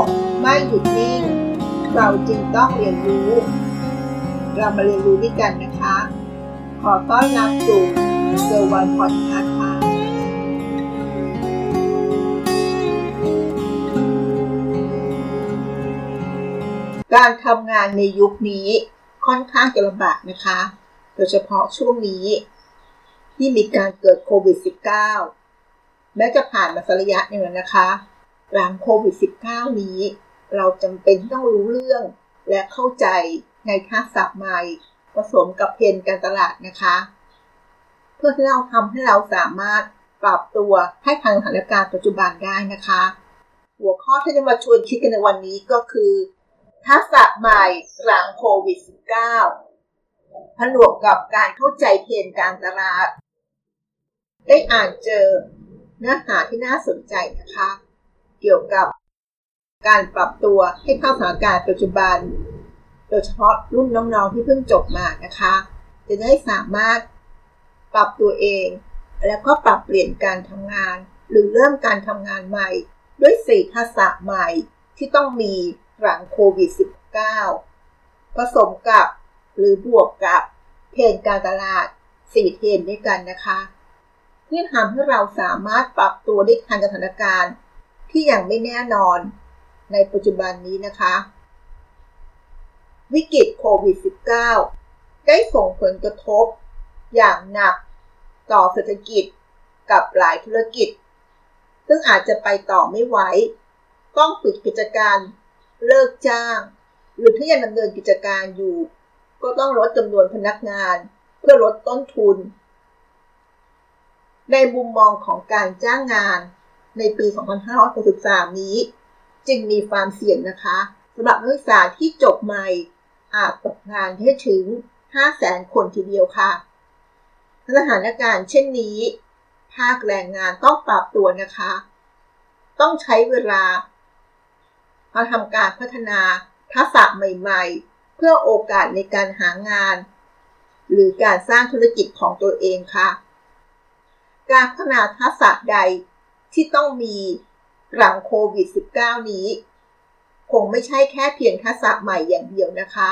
กไม่หยุดนิ่ง เราจึงต้องเรียนรู้ เรามาเรียนรู้ด้วยกันนะคะ ขอต้อนรับสู่เซอร์วันพอดคาส์ค่ะการทำงานในยุคนี้ค่อนข้างจะลำบากนะคะ โดยเฉพาะช่วงนี้ ที่มีการเกิดโควิด -19 แม้จะผ่านมาสักระยะหนึ่งแล้วนะคะ หลังโควิด -19 นี้ เราจำเป็นต้องรู้เรื่อง และเข้าใจในทักษะใหม่ผสมกับเพนการตลาดนะคะ เพื่อที่เราทำให้เราสามารถปรับตัวให้ทันสถานการณ์ปัจจุบันได้นะคะ หัวข้อที่จะมาชวนคิดกันในวันนี้ก็คือ ทักษะใหม่หลังโควิด -19 ผนวกกับการเข้าใจเทรนการตลาด ได้อ่านเจอเนื้อหาที่น่าสนใจนะคะ เกี่ยวกับ การปรับตัวให้เข้าสถานการณ์ปัจจุบัน โดยเฉพาะรุ่นน้องๆที่เพิ่งจบมานะคะ จะได้สามารถปรับตัวเอง แล้วก็ปรับเปลี่ยนการทำงาน หรือเริ่มการทำงานใหม่ ด้วยสี่ทักษะใหม่ที่ต้องมีหลังโควิด -19 ผสมกับหรือบวกกับเทรนการตลาด4เทรนด้วยกันนะคะ เพื่อทำให้เราสามารถปรับตัวได้ทันสถานการณ์ ที่ยังไม่แน่นอนในปัจจุบันนี้นะคะ วิกฤตโควิด -19 ได้ส่งผลกระทบอย่างหนักต่อเศรษฐกิจกับหลายธุรกิจ ซึ่งอาจจะไปต่อไม่ไหว ต้องปิดกิจการเลิกจ้าง หรือถ้ายังดำเนินกิจการอยู่ ก็ต้องลดจำนวนพนักงานเพื่อลดต้นทุน ในมุมมองของการจ้างงาน ในปี 2563 นี้ จึงมีความเสี่ยงนะคะสำหรับนักศึกษาที่จบใหม่อาจตกงานให้ถึง 500,000 คนทีเดียวค่ะสถานการณ์เช่นนี้ ภาคแรงงานต้องปรับตัวนะคะ ต้องใช้เวลามาทำการพัฒนาทักษะใหม่ๆ เพื่อโอกาสในการหางาน หรือการสร้างธุรกิจของตัวเองค่ะ การพัฒนาทักษะใด ที่ต้องมีหลังโควิด -19 นี้ คงไม่ใช่แค่เพียงทักษะใหม่อย่างเดียวนะคะ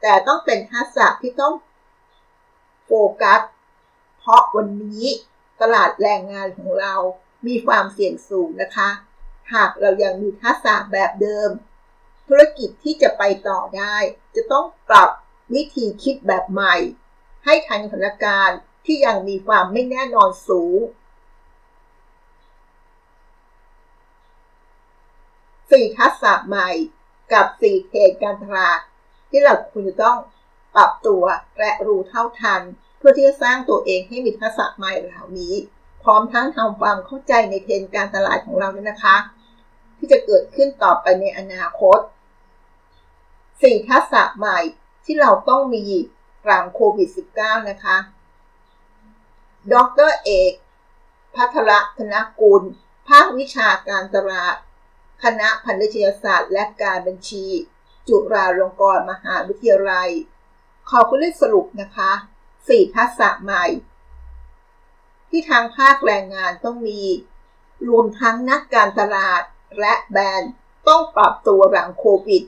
แต่ต้องเป็นทักษะที่ต้องโฟกัส เพราะวันนี้ตลาดแรงงานของเรามีความเสี่ยงสูงนะคะ หากเรายังมีทักษะแบบเดิม ธุรกิจที่จะไปต่อได้ จะต้องปรับวิธีคิดแบบใหม่ ให้ทันสถานการณ์ที่ยังมีความไม่แน่นอนสูง สี่ทักษะใหม่กับสี่เทศการตลาดที่เราควรจะต้องปรับตัวและรู้เท่าทัน เพื่อที่จะสร้างตัวเองให้มีทักษะใหม่เหล่านี้ พร้อมทั้งทำความเข้าใจในเทรนการตลาดของเราด้วยนะคะ ที่จะเกิดขึ้นต่อไปในอนาคต4ทักษะใหม่ที่เราต้องมีหลังโควิด -19 นะคะ ดรเอก พัทรธนกุล ภาควิชาการตลาด คณะพันธุยศาสตร์และการบัญชี จุฬาลงกรณ์มหาวิทยาลัย ขอคุณเลสรุปนะคะ 4 ทักษะใหม่ ที่ทางภาคแรงงานต้องมี รวมทั้งนักการตลาดและแบรนด์ต้องปรับตัวหลังโควิด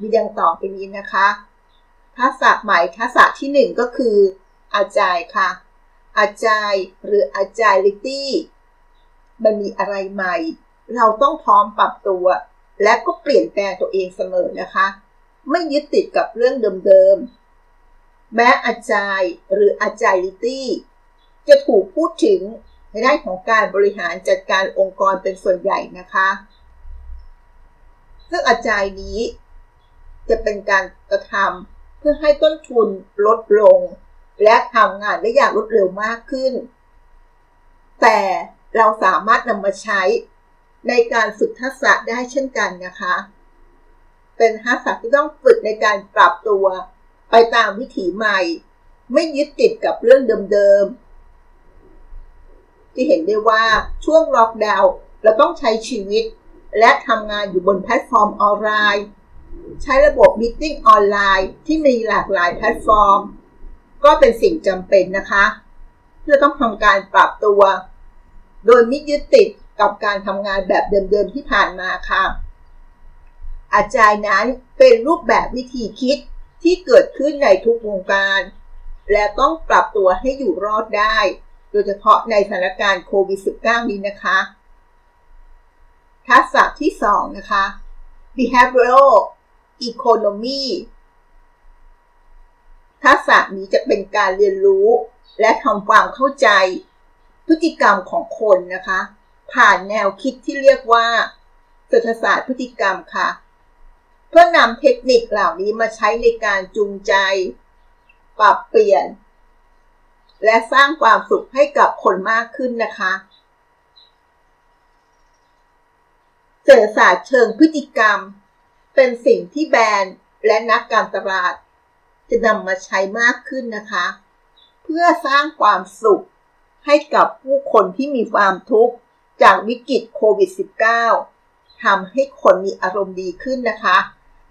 มีดังต่อไปนี้นะคะ ทักษะใหม่ทักษะที่หนึ่งก็คืออาจายค่ะ อาจายหรืออาจายลิตี้มันมีอะไรใหม่ เราต้องพร้อมปรับตัว และก็เปลี่ยนแปลงตัวเองเสมอนะคะ ไม่ยึดติดกับเรื่องเดิมๆ แม้อาจายหรืออาจายลิตี้จะถูกพูดถึงในด้านของการบริหารจัดการองค์กรเป็นส่วนใหญ่นะคะซึ่งอาจายนี้ จะเป็นการกระทำเพื่อให้ต้นทุนลดลง และทำงานได้อย่างรวดเร็วมากขึ้น แต่เราสามารถนำมาใช้ ในการฝึกทักษะได้เช่นกันนะคะ เป็นทักษะที่ต้องฝึกในการปรับตัวไปตามวิถีใหม่ ไม่ยึดติดกับเรื่องเดิมที่เห็นได้ว่าช่วงล็อกดาวน์เราต้องใช้ชีวิต และทำงานอยู่บนแพลตฟอร์มออนไลน์ใช้ระบบ meeting ออนไลน์ที่มีหลากหลายแพลตฟอร์ม ก็เป็นสิ่งจำเป็นนะคะที่เราต้องทำการปรับตัว โดยไม่ยึดติด กับการทำงานแบบเดิมๆที่ผ่านมาค่ะอาจารย์นั้นเป็นรูปแบบวิธีคิดที่เกิดขึ้นในทุกวงการ และต้องปรับตัวให้อยู่รอดได้ โดยเฉพาะในสถานการณ์โควิด -19 นี้นะคะ ทักษะที่ 2 นะคะ behavioral economy ทักษะนี้จะเป็นการเรียนรู้ และทำความเข้าใจ พฤติกรรมของคนนะคะ ผ่านแนวคิดที่เรียกว่าเศรษฐศาสตร์พฤติกรรมค่ะ เพื่อนำเทคนิคเหล่านี้มาใช้ในการจูงใจ ปรับเปลี่ยน และสร้างความสุขให้กับคนมากขึ้นนะคะเศรษฐศาสตร์เชิงพฤติกรรม เป็นสิ่งที่แบรนด์และนักการตลาด จะนำมาใช้มากขึ้นนะคะ เพื่อสร้างความสุขให้กับผู้คนที่มีความทุกข์ จากวิกฤตโควิด -19 ทำให้คนมีอารมณ์ดีขึ้นนะคะ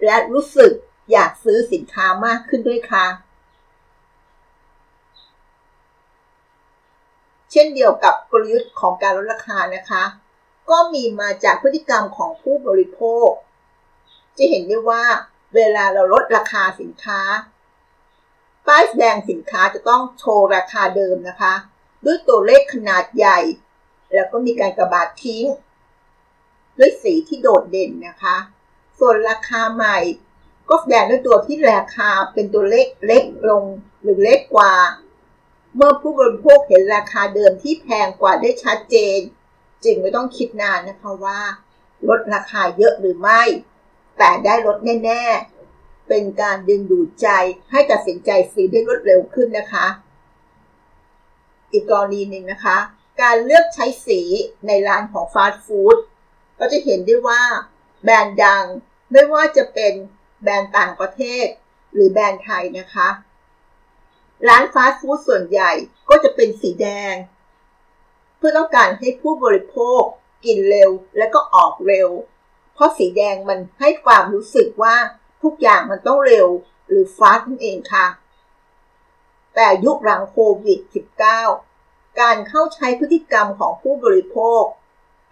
และรู้สึกอยากซื้อสินค้ามากขึ้นด้วยค่ะ เช่นเดียวกับกลยุทธ์ของการลดราคานะคะ ก็มีมาจากพฤติกรรมของผู้บริโภค จะเห็นได้ว่าเวลาเราลดราคาสินค้า ป้ายแสดงสินค้าจะต้องโชว์ราคาเดิมนะคะ ด้วยตัวเลขขนาดใหญ่ แล้วก็มีการกระบาดทิ้ง ด้วยสีที่โดดเด่นนะคะ ส่วนราคาใหม่ก็แสดงด้วยตัวที่ราคาเป็นตัวเลขเล็กลงหรือเล็กกว่า เมื่อผู้บริโภคเห็นราคาเดิมที่แพงกว่าได้ชัดเจน จึงไม่ต้องคิดนานนะคะว่า ลดราคาเยอะหรือไม่ แต่ได้ลดแน่ ๆ เป็นการดึงดูดใจให้ตัดสินใจซื้อได้รวดเร็วขึ้นนะคะ อีกกรณีหนึ่งนะคะ การเลือกใช้สีในร้านของฟาสต์ฟู้ดก็จะเห็นได้ว่าแบรนด์ดังไม่ว่าจะเป็นแบรนด์ต่างประเทศ หรือแบรนด์ไทยนะคะ ร้านฟาสต์ฟู้ดส่วนใหญ่ก็จะเป็นสีแดง เพื่อต้องการให้ผู้บริโภค กินเร็วและก็ออกเร็ว เพราะสีแดงมันให้ความรู้สึกว่าทุกอย่างมันต้องเร็วหรือฟาสต์นั่นเองค่ะ แต่ยุคหลังโควิด -19 การเข้าใช้พฤติกรรมของผู้บริโภค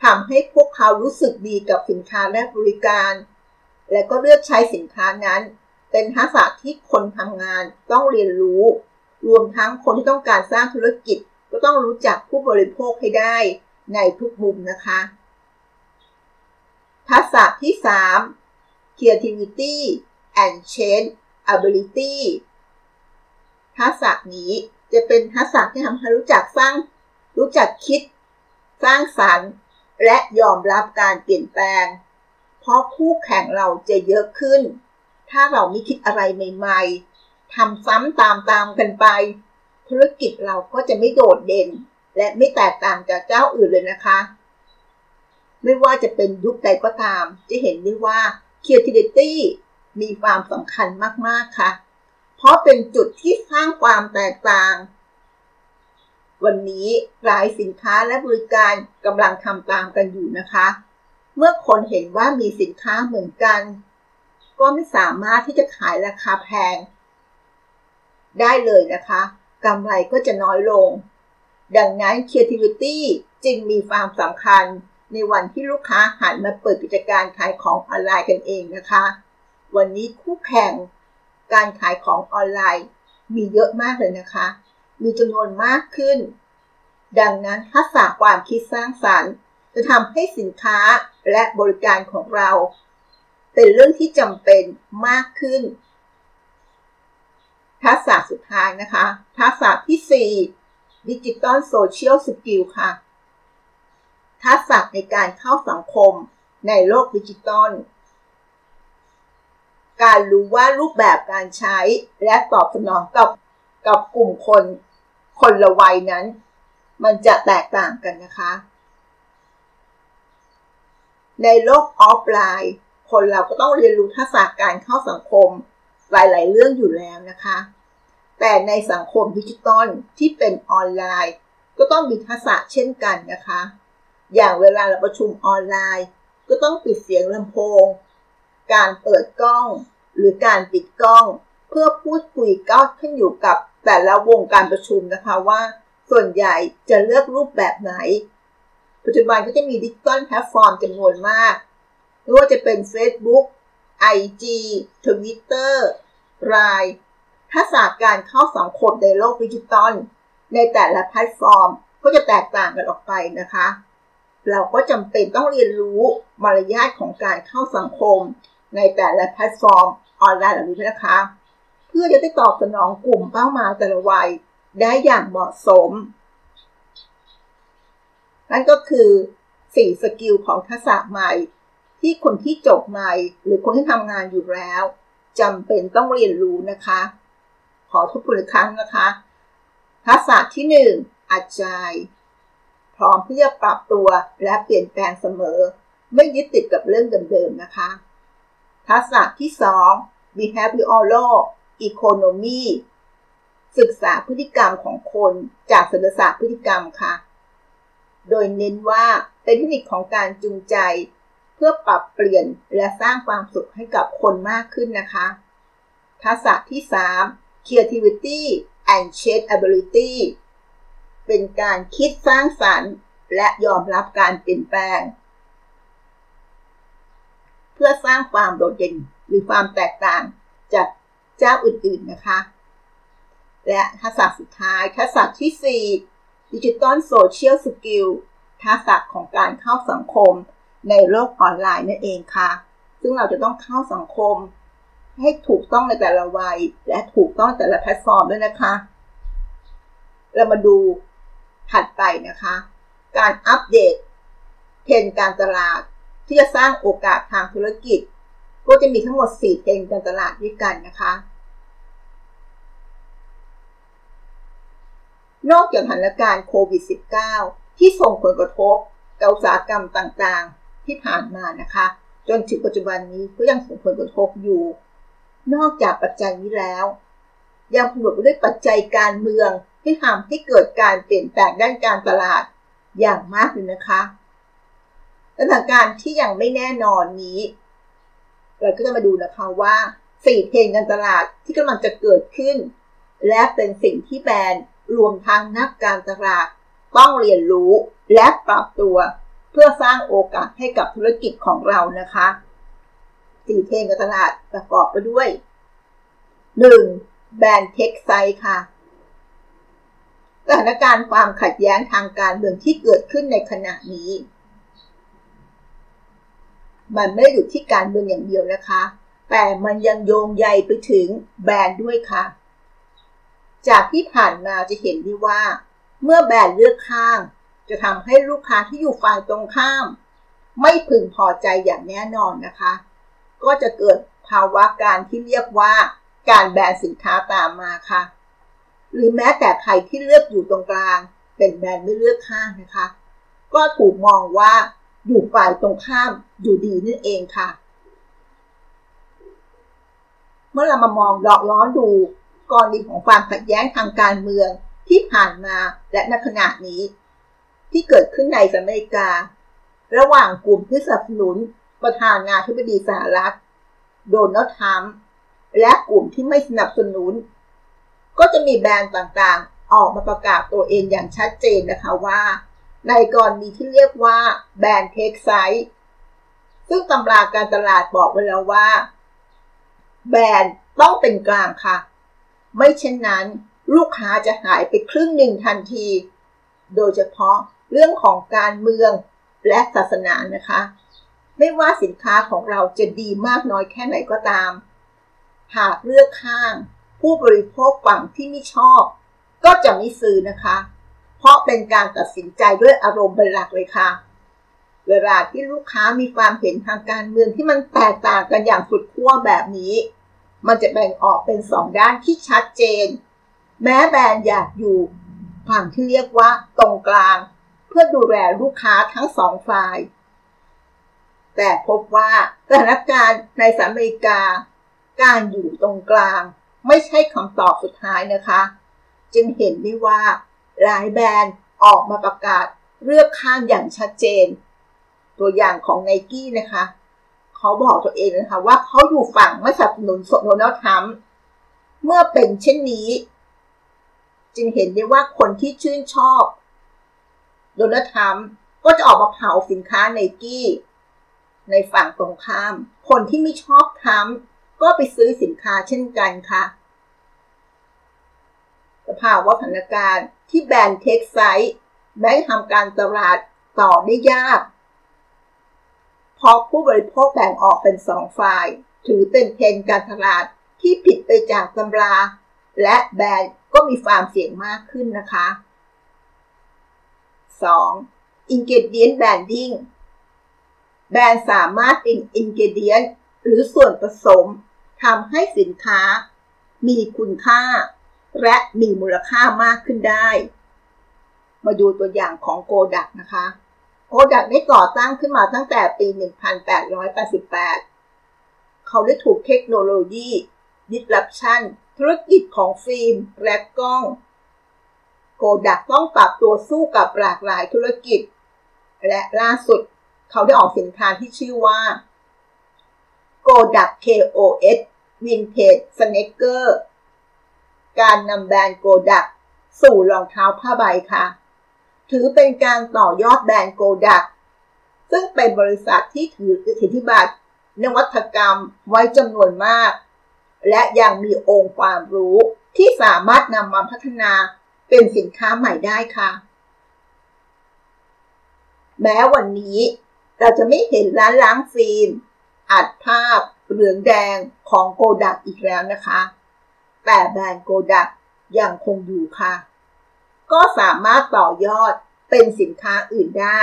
ทำให้พวกเขารู้สึกดีกับสินค้าและบริการ และก็เลือกใช้สินค้านั้น เป็นทักษะที่คนทำงานต้องเรียนรู้ รวมทั้งคนที่ต้องการสร้างธุรกิจ ก็ต้องรู้จักผู้บริโภคให้ได้ในทุกมุมนะคะ ทักษะที่ 3 creativity and change ability ทักษะนี้ จะเป็นทักษะที่ทำให้รู้จักสร้างรู้จักคิด สร้างสรรค์ และยอมรับการเปลี่ยนแปลง เพราะคู่แข่งเราจะเยอะขึ้น ถ้าเราไม่คิดอะไรใหม่ ๆทำซ้ำตามๆกันไป ธุรกิจเราก็จะไม่โดดเด่น และไม่แตกต่างจากเจ้าอื่นเลยนะคะ ไม่ว่าจะเป็นยุคใดก็ตาม จะเห็นได้ว่า creativity มีความสำคัญมากๆค่ะ เพราะเป็นจุดที่สร้างความแตกต่าง วันนี้หลายสินค้าและบริการกำลังทำตามกันอยู่นะคะ เมื่อคนเห็นว่ามีสินค้าเหมือนกัน ก็ไม่สามารถที่จะขายราคาแพง ได้เลยนะคะกำไรก็จะน้อยลง ดังนั้น creativity จึงมีความสำคัญในวันที่ลูกค้าหันมาเปิดกิจการขายของออนไลน์กันเองนะคะ วันนี้คู่แข่ง การขายของออนไลน์ มีเยอะมากเลยนะคะ มีจำนวนมากขึ้น ดังนั้นทักษะความคิดสร้างสรรค์ จะทำให้สินค้าและบริการของเรา เป็นเรื่องที่จำเป็นมากขึ้น ทักษะสุดท้ายนะคะ ทักษะที่ 4 digital social skill ค่ะ ทักษะในการเข้าสังคมในโลกดิจิตอล การรู้ว่ารูปแบบการใช้และตอบสนองกับกับกลุ่มคนคนละวัยนั้น มันจะแตกต่างกันนะคะ ในโลกออฟไลน์ คนเราก็ต้องเรียนรู้ทักษะการเข้าสังคมหลาย ๆ เรื่องอยู่แล้วนะคะ แต่ในสังคมดิจิตอลที่เป็นออนไลน์ ก็ต้องมีทักษะเช่นกันนะคะ อย่างเวลาเราประชุมออนไลน์ ก็ต้องปิดเสียงลำโพง การเปิดกล้อง หรือการปิดกล้อง เพื่อพูดคุยก็ขึ้นอยู่กับแต่ละวงการประชุมนะคะว่า ส่วนใหญ่จะเลือกรูปแบบไหน ปัจจุบันก็จะมี digital platform จำนวนมากไม่ว่าจะเป็น Facebook IG Twitter Line ทักษะการเข้าสังคมในโลกดิจิตอลในแต่ละแพลตฟอร์มก็จะแตกต่างกันออกไปนะคะ เราก็จำเป็นต้องเรียนรู้มารยาทของการเข้าสังคม ในแต่ละแพลตฟอร์มออนไลน์เหล่านี้นะคะ เพื่อจะได้ตอบสนองกลุ่มเป้าหมายแต่ละวัยได้อย่างเหมาะสม นั่นก็คือ4 skill ของทักษะใหม่ ที่คนที่จบใหม่ หรือคนที่ทำงานอยู่แล้วจำเป็นต้องเรียนรู้นะคะ ขอทบทวนอีกครั้งนะคะทักษะที่ 1 อาจารย์พร้อมที่จะปรับตัวและเปลี่ยนแปลงเสมอ ไม่ยึดติดกับเรื่องเดิมๆนะคะ ทักษะที่ 2 behavioral economy ศึกษาพฤติกรรมของคนจากศรษฐศาสตร์พฤติกรรมค่ะ โดยเน้นว่าเป็นเทคนิคของการจูงใจ เพื่อปรับเปลี่ยนและสร้างความสุขให้กับคนมากขึ้นนะคะ ทักษะที่ 3 creativity and change ability เป็นการคิดสร้างสรรค์ และยอมรับการเปลี่ยนแปลง พื่อสร้างความโดดเด่นหรือความแตกต่างจากเจ้าอื่นๆนะคะ และทักษะสุดท้ายทักษะที่4 Digital Social Skill ทักษะของการเข้าสังคมในโลกออนไลน์นั่นเองค่ะ ซึ่งเราจะต้องเข้าสังคม ให้ถูกต้องในแต่ละวัย และถูกต้องแต่ละแพลตฟอร์มด้วยนะคะ เรามาดูถัดไปนะคะ การอัปเดตเทรนด์การตลาด ที่จะสร้างโอกาสทางธุรกิจ ก็จะมีทั้งหมด 4เทรนด์การตลาดด้วยกันนะคะนอกจากสถานการณ์โควิด -19 ที่ส่งผลกระทบกับอุตสาหกรรมต่างๆ ที่ผ่านมานะคะ จนถึงปัจจุบันนี้ก็ยังส่งผลกระทบอยู่ นอกจากปัจจัยนี้แล้ว ยังผนวกด้วยปัจจัยการเมืองที่ทำให้เกิดการเปลี่ยนแปลงด้านการตลาดอย่างมากเลยนะคะ สถานการณ์ที่ยังไม่แน่นอนนี้ เราก็จะมาดูนะคะว่าสี่เทรนการตลาดที่กำลังจะเกิดขึ้น และเป็นสิ่งที่แบรนด์รวมทั้งนักการตลาด ต้องเรียนรู้และปรับตัว เพื่อสร้างโอกาสให้กับธุรกิจของเรานะคะสี่เทรนการตลาดประกอบไปด้วย 1. แบรนด์เทคไซค่ะสถานการณ์ความขัดแย้งทางการเมืองที่เกิดขึ้นในขณะนี้ มันไม่ได้อยู่ที่การเมืองอย่างเดียวนะคะ แต่มันยังโยงใยไปถึงแบรนด์ด้วยค่ะ จากที่ผ่านมาจะเห็นได้ว่า เมื่อแบรนด์เลือกข้าง จะทำให้ลูกค้าที่อยู่ฝ่ายตรงข้าม ไม่พึงพอใจอย่างแน่นอนนะคะ ก็จะเกิดภาวะการที่เรียกว่าการแบนสินค้าตามมาค่ะ หรือแม้แต่ใครที่เลือกอยู่ตรงกลาง เป็นแบรนด์ไม่เลือกข้างนะคะ ก็ถูกมองว่า อยู่ฝ่ายตรงข้ามอยู่ดีนั่นเองค่ะ เมื่อเรามามองดอกล้อดูกรณีของความขัดแย้งทางการเมืองที่ผ่านมาและณขณะนี้ ที่เกิดขึ้นในอเมริกา ระหว่างกลุ่มที่สนับสนุนประธานาธิบดีสหรัฐ โดนัลด์ทรัมป์และกลุ่มที่ไม่สนับสนุน ก็จะมีแบรนด์ต่างๆ ออกมาประกาศตัวเองอย่างชัดเจนนะคะว่า ในกรณีที่เรียกว่าแบรนด์เทคไซส์ซึ่งตำราการตลาดบอกไว้แล้วว่า แบรนด์ต้องเป็นกลางค่ะ ไม่เช่นนั้นลูกค้าจะหายไปครึ่งหนึ่งทันที โดยเฉพาะเรื่องของการเมืองและศาสนานะคะ ไม่ว่าสินค้าของเราจะดีมากน้อยแค่ไหนก็ตาม หากเลือกข้าง ผู้บริโภคฝั่งที่ไม่ชอบ ก็จะไม่ซื้อนะคะ เพราะเป็นการตัดสินใจด้วยอารมณ์เป็นหลักเลยค่ะ เวลาที่ลูกค้ามีความเห็นทางการเมืองที่มันแตกต่างกันอย่างสุดขั้วแบบนี้ มันจะแบ่งออกเป็นสองด้านที่ชัดเจน แม้แบรนด์อยากอยู่ฝั่งที่เรียกว่าตรงกลาง เพื่อดูแลลูกค้าทั้งสองฝ่าย แต่พบว่าสถานการณ์ในสหรัฐอเมริกา การอยู่ตรงกลาง ไม่ใช่คำตอบสุดท้ายนะคะ จึงเห็นได้ว่า หลายแบรนด์ออกมาประกาศเลือกข้างอย่างชัดเจน ตัวอย่างของไนกี้นะคะเขาบอกตัวเองนะคะว่าเขาอยู่ฝั่งไม่สนับสนุนโดนัลด์ทรัมป์เมื่อเป็นเช่นนี้ จึงเห็นได้ว่าคนที่ชื่นชอบโดนัลด์ทรัมป์ก็จะออกมาเผาสินค้าไนกี้ในฝั่งตรงข้าม คนที่ไม่ชอบทำก็ไปซื้อสินค้าเช่นกันค่ะ สภาวะสถานการณ์ที่ brand take sides แม้ทำการตลาดต่อได้ยากเพราะผู้บริโภคแบ่งออกเป็นสองฝ่าย ถือเป็นเทรนด์การตลาดที่ผิดไปจากตำรา และแบรนด์ก็มีความเสี่ยงมากขึ้นนะคะ 2. Ingredient Branding แบรนด์สามารถเป็น Ingredient หรือส่วนผสมทำให้สินค้า มีคุณค่า และมีมูลค่ามากขึ้นได้ มาดูตัวอย่างของโกดักนะคะโกดักได้ก่อตั้งขึ้นมาตั้งแต่ปี 1888 เขาได้ถูกเทคโนโลยี disruption ธุรกิจของฟิล์มและกล้อง โกดักต้องปรับตัวสู้กับหลากหลายธุรกิจ และล่าสุดเขาได้ออกสินค้าที่ชื่อว่าโกดัก KOS Vintage Sneaker การนำแบรนด์โกดัก สู่รองเท้าผ้าใบค่ะ ถือเป็นการต่อยอดแบรนด์โกดัก ซึ่งเป็นบริษัทที่ถือสิทธิบัตรนวัตกรรมไว้จำนวนมาก และยังมีองค์ความรู้ที่สามารถนำมาพัฒนาเป็นสินค้าใหม่ได้ค่ะ แม้วันนี้เราจะไม่เห็นร้านล้างฟิล์มอัดภาพเหลืองแดงของโกดักอีกแล้วนะคะ แต่แบรนด์โกดักยังคงอยู่ค่ะ ก็สามารถต่อยอดเป็นสินค้าอื่นได้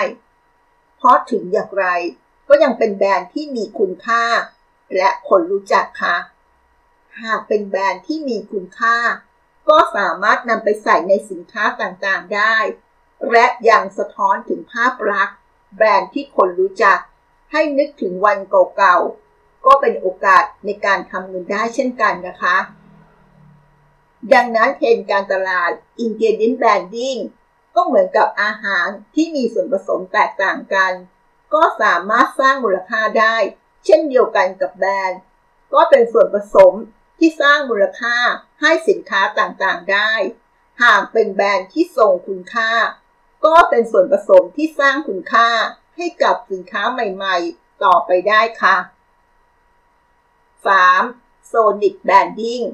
เพราะถึงอย่างไรก็ยังเป็นแบรนด์ที่มีคุณค่า และคนรู้จักค่ะ หากเป็นแบรนด์ที่มีคุณค่า ก็สามารถนำไปใส่ในสินค้าต่างๆได้ และยังสะท้อนถึงภาพลักษณ์ แบรนด์ที่คนรู้จัก ให้นึกถึงวันเก่าๆ ก็เป็นโอกาสในการทำเงินได้เช่นกันนะคะ ดังนั้นเทรนการตลาด Ingredient Branding ก็เหมือนกับอาหารที่มีส่วนผสมแตกต่างกัน ก็สามารถสร้างมูลค่าได้ เช่นเดียวกันกับแบรนด์ ก็เป็นส่วนผสมที่สร้างมูลค่าให้สินค้าต่างๆได้ หากเป็นแบรนด์ที่ส่งคุณค่า ก็เป็นส่วนผสมที่สร้างคุณค่าให้กับสินค้าใหม่ๆ ต่อไปได้ค่ะ 3. Sonic Branding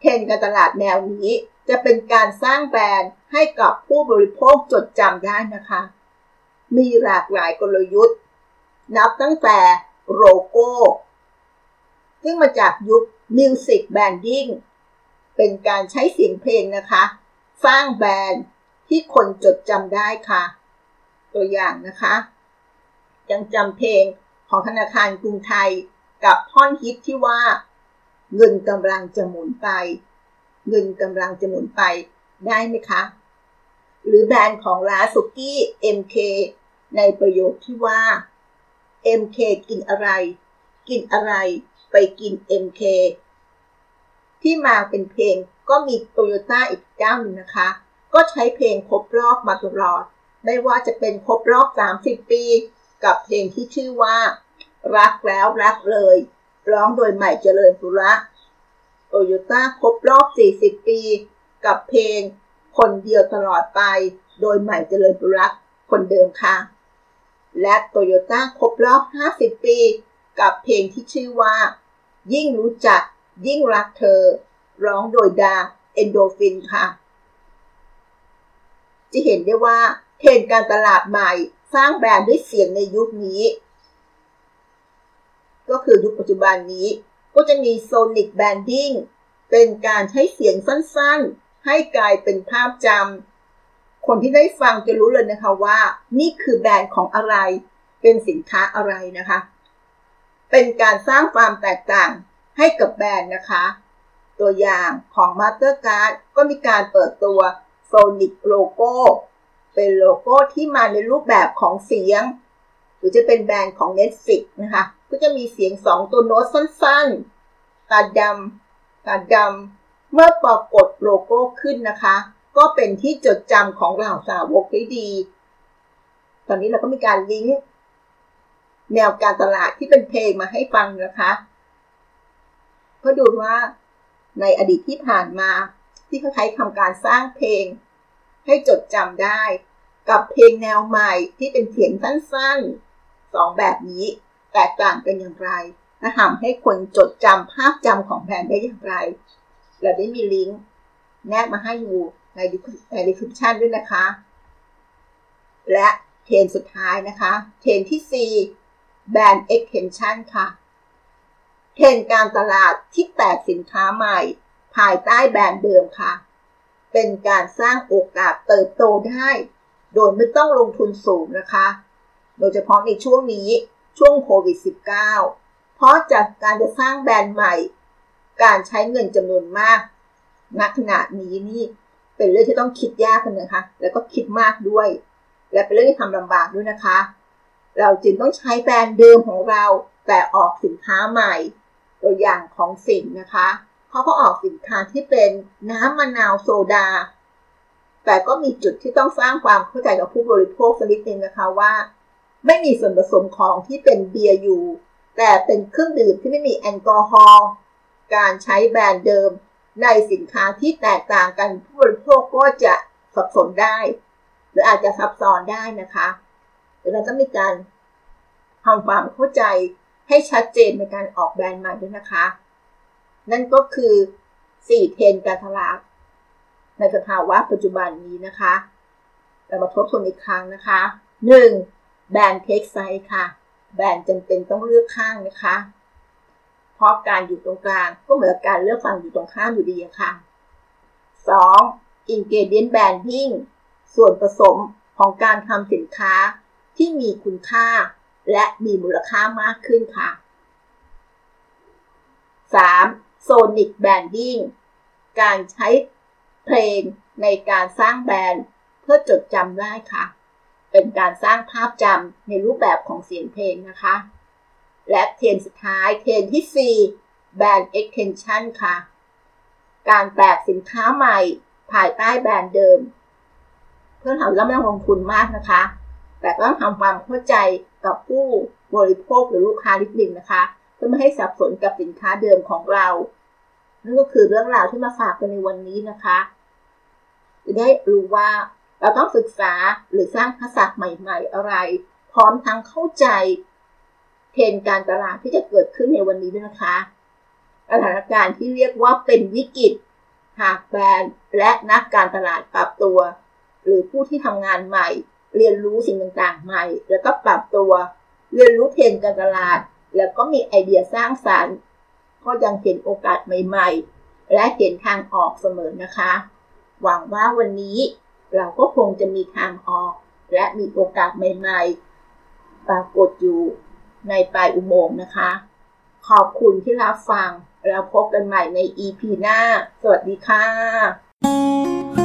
เทรนการตลาดแนวนี้ จะเป็นการสร้างแบรนด์ให้กับผู้บริโภคจดจำได้นะคะ มีหลากหลายกลยุทธ์ นับตั้งแต่โลโก้ ซึ่งมาจากยุค Music Branding เป็นการใช้เสียงเพลงนะคะ สร้างแบรนด์ที่คนจดจำได้ค่ะ ตัวอย่างนะคะยังจำเพลงของธนาคารกรุงไทยกับท่อนฮิตที่ว่า เงินกำลังจะหมุนไป เงินกำลังจะหมุนไปได้ไหมคะ หรือแบรนด์ของร้านสุกี้ MK ในประโยคที่ว่า MK กินอะไร กินอะไรไปกิน MK ที่มาเป็นเพลงก็มีโตโยต้าอีกเจ้าหนึ่งนะคะ ก็ใช้เพลงครบรอบมาตลอด ไม่ว่าจะเป็นครบรอบ 30 ปี กับเพลงที่ชื่อว่า รักแล้วรักเลย ร้องโดยใหม่เจริญปุระโตโยต้าครบรอบ 40 ปี กับเพลง คนเดียวตลอดไป โดยใหม่เจริญปุระคนเดิมค่ะ และโตโยต้าครบรอบ 50 ปี กับเพลงที่ชื่อว่า ยิ่งรู้จัก ยิ่งรักเธอ ร้องโดยดาเอนโดฟินค่ะ จะเห็นได้ว่าเทรนการตลาดใหม่สร้างแบรนด์ด้วยเสียงในยุคนี้ ก็คือยุคปัจจุบันนี้ ก็จะมีโซนิกแบนดิ้งเป็นการใช้เสียงสั้นๆ ให้กลายเป็นภาพจำคนที่ได้ฟังจะรู้เลยนะคะว่า นี่คือแบรนด์ของอะไร เป็นสินค้าอะไรนะคะ เป็นการสร้างความแตกต่างให้กับแบรนด์นะคะ ตัวอย่างของ Mastercard ก็มีการเปิดตัว Sonic Logo เป็นโลโก้ที่มาในรูปแบบของเสียง หรือจะเป็นแบรนด์ของ Netflix นะคะ ก็จะมีเสียง2ตัวโน้ตสั้นๆ ตาดำตาดำเมื่อปรากฏโลโก้ขึ้นนะคะ ก็เป็นที่จดจำของเหล่าสาวกได้ดี ตอนนี้เราก็มีการลิงก์แนวการตลาดที่เป็นเพลงมาให้ฟังนะคะก็ดูว่าในอดีตที่ผ่านมา ที่เขาใช้ทำการสร้างเพลง ให้จดจำได้ กับเพลงแนวใหม่ที่เป็นเสียงสั้นๆ สองแบบนี้แตกต่างกันอย่างไรและทำให้คนจดจำภาพจำของแบรนด์ได้อย่างไร เราได้มีลิงก์แนบมาให้อยู่ในในดีคริปชันด้วยนะคะ และเทรนสุดท้ายนะคะ เทรนที่4แบรนด์ extension ค่ะ เทรนการตลาดที่แตกสินค้าใหม่ ภายใต้แบรนด์เดิมค่ะ เป็นการสร้างโอกาสเติบโตได้ โดยไม่ต้องลงทุนสูงนะคะ โดยเฉพาะในช่วงนี้ช่วงโควิด -19 เพราะจากการจะสร้างแบรนด์ใหม่ การใช้เงินจำนวนมากณขณะนี้นี่เป็นเรื่องที่ต้องคิดยากกันนะคะ แล้วก็คิดมากด้วย และเป็นเรื่องที่ทำลำบากด้วยนะคะ เราจึงต้องใช้แบรนด์เดิมของเราแต่ออกสินค้าใหม่ ตัวอย่างของสินนะคะเขาก็ออกสินค้าที่เป็นน้ำมะนาวโซดา แต่ก็มีจุดที่ต้องสร้างความเข้าใจกับผู้บริโภคสักนิดนึงนะคะว่า ไม่มีส่วนผสมของที่เป็นเบียร์อยู่แต่เป็นเครื่องดื่มที่ไม่มีแอลกอฮอล์การใช้แบรนด์เดิม ในสินค้าที่แตกต่างกันผู้บริโภคก็จะสับสนได้ หรืออาจจะซับซ้อนได้นะคะดังนั้นต้องมีการทำความเข้าใจให้ชัดเจนในการออกแบรนด์ใหม่ด้วยนะคะ นั่นก็คือ4เทรนด์การตลาดในสภาวะปัจจุบันนี้นะคะ เรามาทบทวนอีกครั้งนะคะ 1. brand take sides ค่ะ แบรนด์จำเป็นต้องเลือกข้างนะคะเพราะการอยู่ตรงกลางก็เหมือนการเลือกฝั่งอยู่ตรงข้ามอยู่ดีค่ะ 2. ingredient branding ส่วนผสมของการทำสินค้าที่มีคุณค่า และมีมูลค่ามากขึ้นค่ะ 3. sonic branding การใช้เพลงในการสร้างแบรนด์เพื่อจดจำได้ค่ะ เป็นการสร้างภาพจำในรูปแบบของเสียงเพลงนะคะ และเทรนสุดท้ายเทรนที่4แบรนด์ extension ค่ะ การแตกสินค้าใหม่ภายใต้แบรนด์เดิม เพื่อทำแล้วไม่ต้องลงทุนมากนะคะ แต่ต้องทำความเข้าใจกับผู้บริโภคหรือลูกค้านิดนึงนะคะ เพื่อไม่ให้สับสนกับสินค้าเดิมของเรา นั่นก็คือเรื่องราวที่มาฝากกันในวันนี้นะคะ จะได้รู้ว่า เราต้องศึกษาหรือสร้างทักษะใหม่ ๆ อะไร พร้อมทั้งเข้าใจเทรนการตลาดที่จะเกิดขึ้นในวันนี้ด้วยนะคะสถานการณ์ที่เรียกว่าเป็นวิกฤตหากแบรนด์และนักการตลาดปรับตัว หรือผู้ที่ทำงานใหม่ เรียนรู้สิ่งต่างๆ ใหม่ แล้วก็ปรับตัว เรียนรู้เทรนการตลาด แล้วก็มีไอเดียสร้างสารรค์ ก็ยังเห็นโอกาสใหม่ ๆ และเห็นทางออกเสมอนะคะ หวังว่าวันนี้ เราก็คงจะมีทางออก และมีโอกาสใหม่ ๆ ปรากฏอยู่ในปลายอุโมงค์นะคะ ขอบคุณที่รับฟังแล้วพบกันใหม่ใน EP หน้า สวัสดีค่ะ